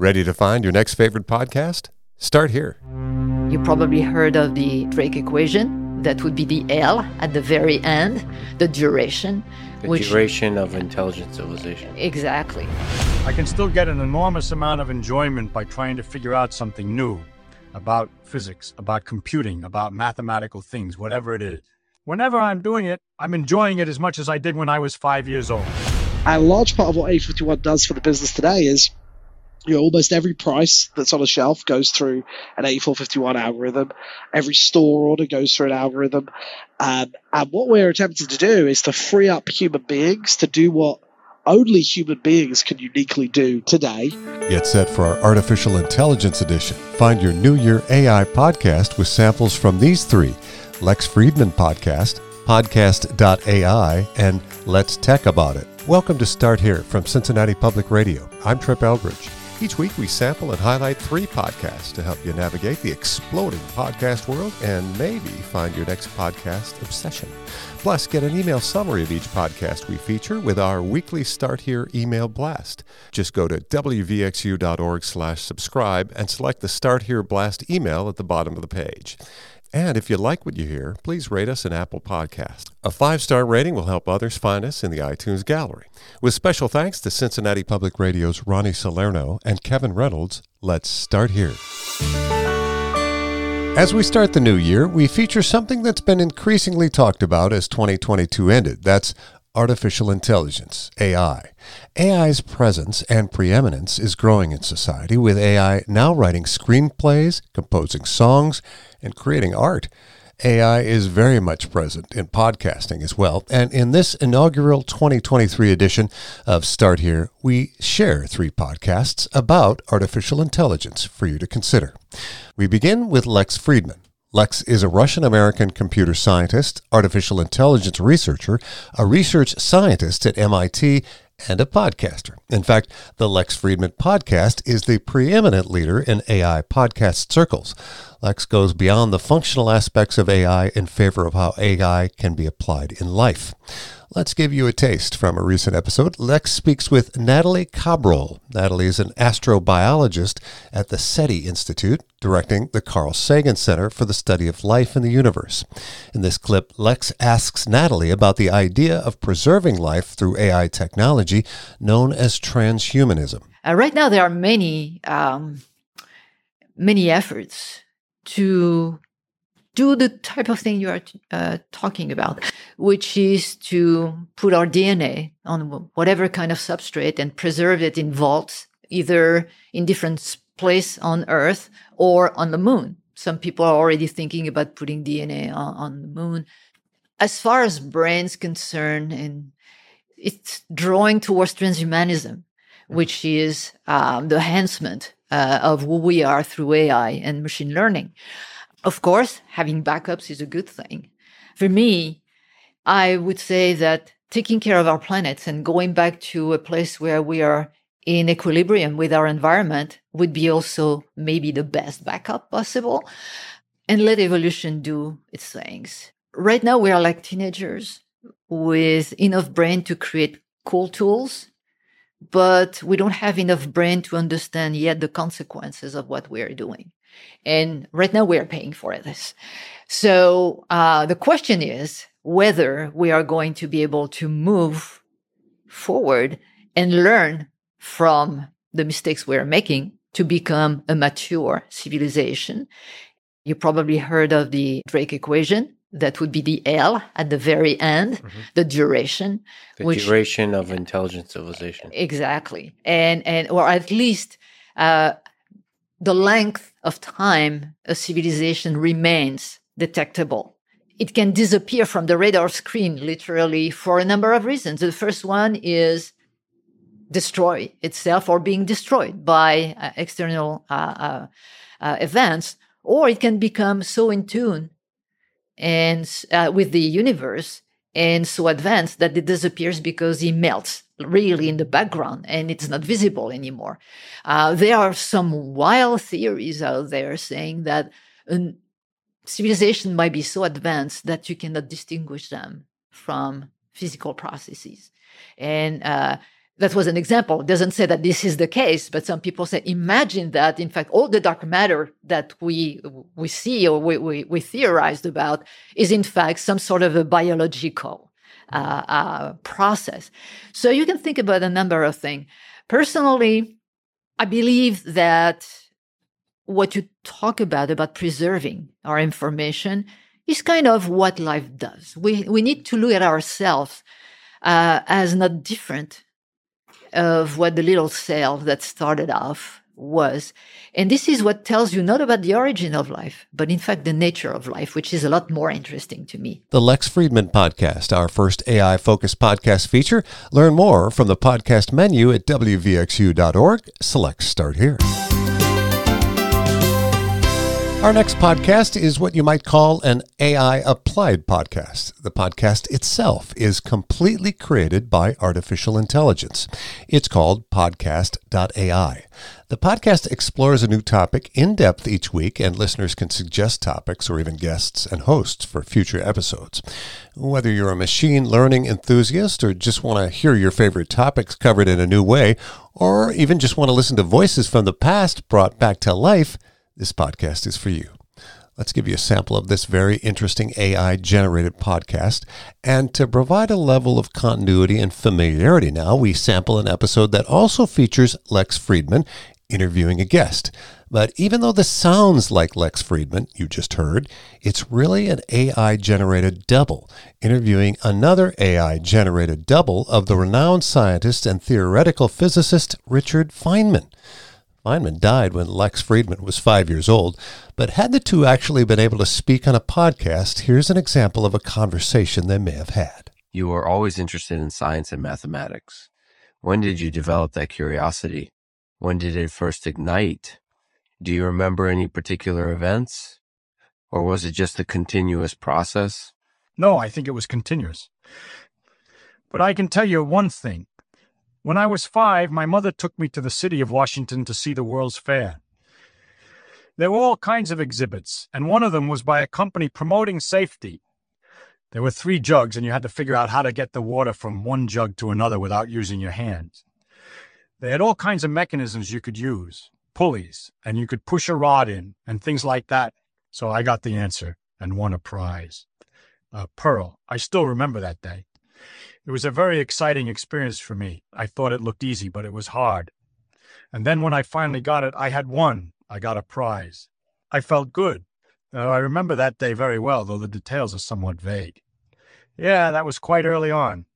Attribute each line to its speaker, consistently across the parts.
Speaker 1: Ready to find your next favorite podcast? Start here.
Speaker 2: You probably heard of the Drake equation. That would be the L at the very end, the duration.
Speaker 3: The which, duration of intelligent civilization.
Speaker 2: Exactly.
Speaker 4: I can still get an enormous amount of enjoyment by trying to figure out something new about physics, about computing, about mathematical things, whatever it is. Whenever I'm doing it, I'm enjoying it as much as I did when I was five years old.
Speaker 5: A large part of what 8451 does for the business today is you know, almost every price that's on a shelf goes through an 8451 algorithm. Every store order goes through an algorithm. Um, and what we're attempting to do is to free up human beings to do what only human beings can uniquely do today.
Speaker 1: Get set for our Artificial Intelligence Edition. Find your New Year AI podcast with samples from these three Lex Fridman Podcast, Podcast.ai, and Let's Tech About It. Welcome to Start Here from Cincinnati Public Radio. I'm Trip Eldridge. Each week, we sample and highlight three podcasts to help you navigate the exploding podcast world and maybe find your next podcast obsession. Plus, get an email summary of each podcast we feature with our weekly Start Here email blast. Just go to wvxu.org slash subscribe and select the Start Here blast email at the bottom of the page. And if you like what you hear, please rate us an Apple Podcast. A five star rating will help others find us in the iTunes gallery. With special thanks to Cincinnati Public Radio's Ronnie Salerno and Kevin Reynolds, let's start here. As we start the new year, we feature something that's been increasingly talked about as 2022 ended. That's artificial intelligence, AI. AI's presence and preeminence is growing in society, with AI now writing screenplays, composing songs, and creating art. AI is very much present in podcasting as well. And in this inaugural 2023 edition of Start Here, we share three podcasts about artificial intelligence for you to consider. We begin with Lex Fridman. Lex is a Russian American computer scientist, artificial intelligence researcher, a research scientist at MIT, and a podcaster. In fact, the Lex Fridman podcast is the preeminent leader in AI podcast circles. Lex goes beyond the functional aspects of AI in favor of how AI can be applied in life. Let's give you a taste from a recent episode. Lex speaks with Natalie Cabrol. Natalie is an astrobiologist at the SETI Institute, directing the Carl Sagan Center for the Study of Life in the Universe. In this clip, Lex asks Natalie about the idea of preserving life through AI technology known as transhumanism.
Speaker 2: Uh, right now, there are many, um, many efforts to do the type of thing you are uh, talking about, which is to put our DNA on whatever kind of substrate and preserve it in vaults, either in different place on Earth or on the moon. Some people are already thinking about putting DNA on, on the moon. As far as brains concerned, and it's drawing towards transhumanism, which is um, the enhancement uh, of who we are through AI and machine learning. Of course, having backups is a good thing. For me, I would say that taking care of our planet and going back to a place where we are in equilibrium with our environment would be also maybe the best backup possible and let evolution do its things. Right now, we are like teenagers with enough brain to create cool tools, but we don't have enough brain to understand yet the consequences of what we are doing. And right now we are paying for this. So uh, the question is whether we are going to be able to move forward and learn from the mistakes we are making to become a mature civilization. You probably heard of the Drake equation. That would be the L at the very end, mm-hmm. the duration.
Speaker 3: The which, duration of intelligent civilization.
Speaker 2: Exactly. And, and, or at least, uh, the length of time a civilization remains detectable. It can disappear from the radar screen literally for a number of reasons. The first one is destroy itself or being destroyed by uh, external uh, uh, uh events, or it can become so in tune and uh, with the universe and so advanced that it disappears because it melts really in the background and it's not visible anymore. Uh, there are some wild theories out there saying that civilization might be so advanced that you cannot distinguish them from physical processes. And uh, that was an example. It doesn't say that this is the case, but some people say, imagine that, in fact, all the dark matter that we, we see or we, we, we theorized about is in fact some sort of a biological uh, uh, process. So you can think about a number of things. Personally, I believe that what you talk about, about preserving our information, is kind of what life does. We, we need to look at ourselves uh, as not different of what the little cell that started off was. And this is what tells you not about the origin of life, but in fact the nature of life, which is a lot more interesting to me.
Speaker 1: The Lex Fridman Podcast, our first AI focused podcast feature. Learn more from the podcast menu at WVXU.org. Select Start Here. Our next podcast is what you might call an AI applied podcast. The podcast itself is completely created by artificial intelligence. It's called podcast.ai. The podcast explores a new topic in depth each week, and listeners can suggest topics or even guests and hosts for future episodes. Whether you're a machine learning enthusiast or just want to hear your favorite topics covered in a new way, or even just want to listen to voices from the past brought back to life, this podcast is for you. Let's give you a sample of this very interesting AI generated podcast. And to provide a level of continuity and familiarity now, we sample an episode that also features Lex Fridman interviewing a guest. But even though this sounds like Lex Fridman, you just heard, it's really an AI generated double, interviewing another AI generated double of the renowned scientist and theoretical physicist Richard Feynman. Feynman died when Lex Fridman was five years old, but had the two actually been able to speak on a podcast, here's an example of a conversation they may have had.
Speaker 3: You were always interested in science and mathematics. When did you develop that curiosity? When did it first ignite? Do you remember any particular events? Or was it just a continuous process?
Speaker 4: No, I think it was continuous. But I can tell you one thing. When I was five, my mother took me to the city of Washington to see the World's Fair. There were all kinds of exhibits, and one of them was by a company promoting safety. There were three jugs, and you had to figure out how to get the water from one jug to another without using your hands. They had all kinds of mechanisms you could use, pulleys, and you could push a rod in, and things like that. So I got the answer and won a prize. A pearl. I still remember that day. It was a very exciting experience for me. I thought it looked easy, but it was hard. And then when I finally got it, I had won. I got a prize. I felt good. Uh, I remember that day very well, though the details are somewhat vague. Yeah, that was quite early on.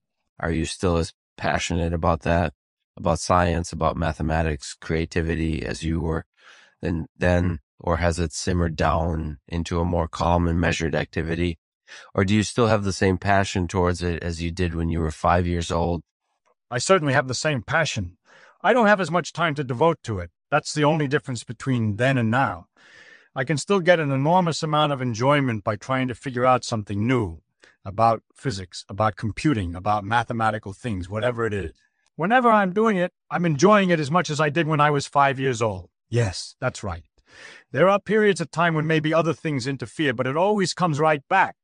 Speaker 3: Are you still as passionate about that, about science, about mathematics, creativity as you were then, then, or has it simmered down into a more calm and measured activity? Or do you still have the same passion towards it as you did when you were five years old?
Speaker 4: I certainly have the same passion. I don't have as much time to devote to it. That's the only difference between then and now. I can still get an enormous amount of enjoyment by trying to figure out something new about physics, about computing, about mathematical things, whatever it is. Whenever I'm doing it, I'm enjoying it as much as I did when I was five years old. Yes, that's right. There are periods of time when maybe other things interfere, but it always comes right back.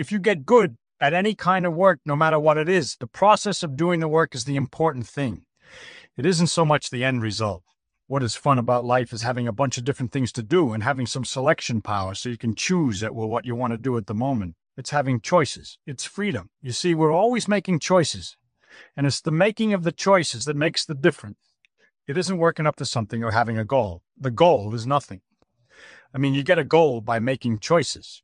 Speaker 4: If you get good at any kind of work, no matter what it is, the process of doing the work is the important thing. It isn't so much the end result. What is fun about life is having a bunch of different things to do and having some selection power so you can choose at what you want to do at the moment. It's having choices. It's freedom. You see, we're always making choices. And it's the making of the choices that makes the difference. It isn't working up to something or having a goal. The goal is nothing. I mean, you get a goal by making choices.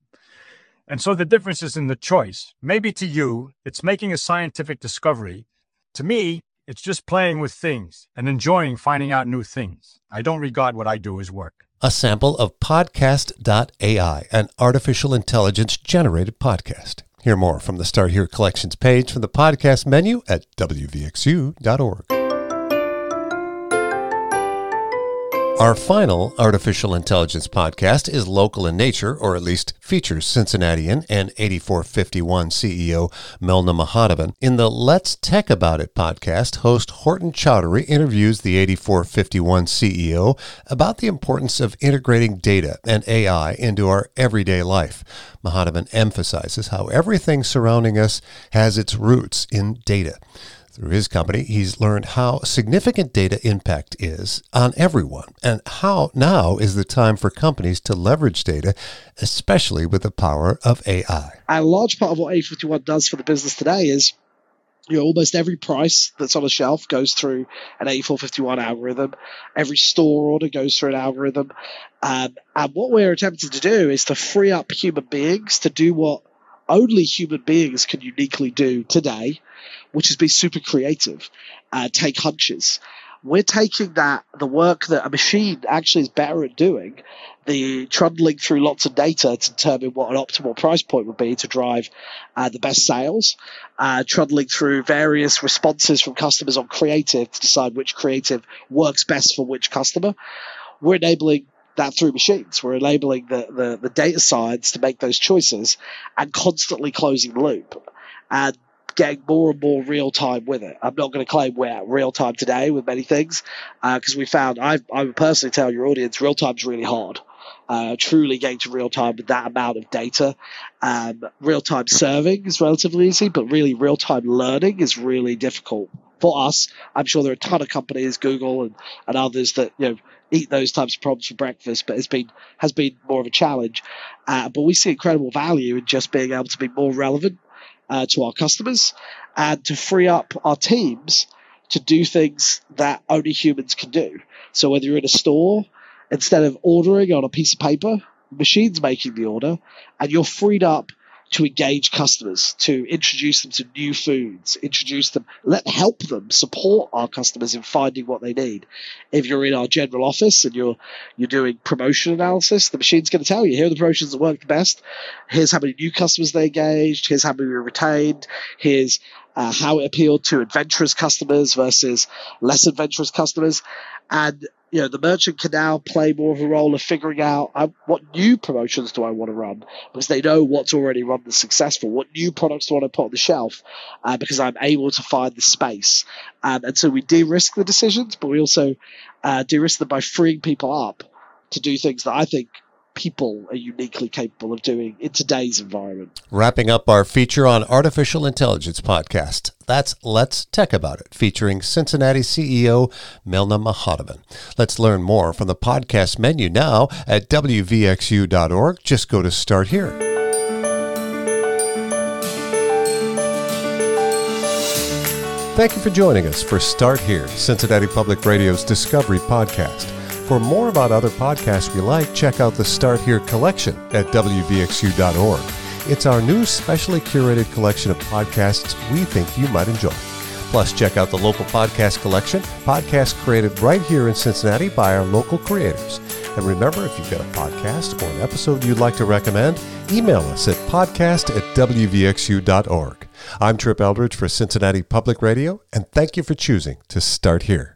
Speaker 4: And so the difference is in the choice. Maybe to you, it's making a scientific discovery. To me, it's just playing with things and enjoying finding out new things. I don't regard what I do as work.
Speaker 1: A sample of podcast.ai, an artificial intelligence generated podcast. Hear more from the Start Here Collections page from the podcast menu at WVXU.org. Our final artificial intelligence podcast is local in nature, or at least features Cincinnatian and 8451 CEO Milind Mahadevan. In the Let's Tech About It podcast, host Horton Chowdhury interviews the 8451 CEO about the importance of integrating data and AI into our everyday life. Mahadevan emphasizes how everything surrounding us has its roots in data. Through his company, he's learned how significant data impact is on everyone and how now is the time for companies to leverage data, especially with the power of AI.
Speaker 5: A large part of what 8451 does for the business today is you know, almost every price that's on a shelf goes through an 8451 algorithm. Every store order goes through an algorithm. Um, and what we're attempting to do is to free up human beings to do what only human beings can uniquely do today, which is be super creative, uh, take hunches. We're taking that, the work that a machine actually is better at doing, the trundling through lots of data to determine what an optimal price point would be to drive uh, the best sales, uh, trundling through various responses from customers on creative to decide which creative works best for which customer. We're enabling that through machines. We're enabling the, the, the data science to make those choices and constantly closing the loop and getting more and more real time with it. I'm not going to claim we're at real time today with many things because uh, we found I, I would personally tell your audience real time's really hard. Uh, truly getting to real time with that amount of data. Um, real time serving is relatively easy, but really real time learning is really difficult for us. I'm sure there are a ton of companies, Google and, and others that you know eat those types of problems for breakfast, but it's been has been more of a challenge. Uh, but we see incredible value in just being able to be more relevant uh, to our customers and to free up our teams to do things that only humans can do. So whether you're in a store, instead of ordering on a piece of paper, machines making the order, and you're freed up to engage customers, to introduce them to new foods, introduce them, let help them support our customers in finding what they need. If you're in our general office and you're you're doing promotion analysis, the machine's going to tell you here are the promotions that work the best. Here's how many new customers they engaged. Here's how many we retained. Here's uh, how it appealed to adventurous customers versus less adventurous customers, and you know, the merchant can now play more of a role of figuring out uh, what new promotions do I want to run because they know what's already run the successful. What new products do I want to put on the shelf uh, because I'm able to find the space. Um, and so we de-risk the decisions, but we also uh, de-risk them by freeing people up to do things that I think people are uniquely capable of doing in today's environment.
Speaker 1: Wrapping up our feature on artificial intelligence podcast. That's Let's Tech About It, featuring Cincinnati CEO Milind Mahadevan. Let's learn more from the podcast menu now at WVXU.org. Just go to Start Here. Thank you for joining us for Start Here, Cincinnati Public Radio's Discovery podcast. For more about other podcasts we like, check out the Start Here collection at WVXU.org. It's our new specially curated collection of podcasts we think you might enjoy. Plus, check out the local podcast collection, podcasts created right here in Cincinnati by our local creators. And remember, if you've got a podcast or an episode you'd like to recommend, email us at podcast at WVXU.org. I'm Trip Eldridge for Cincinnati Public Radio, and thank you for choosing to start here.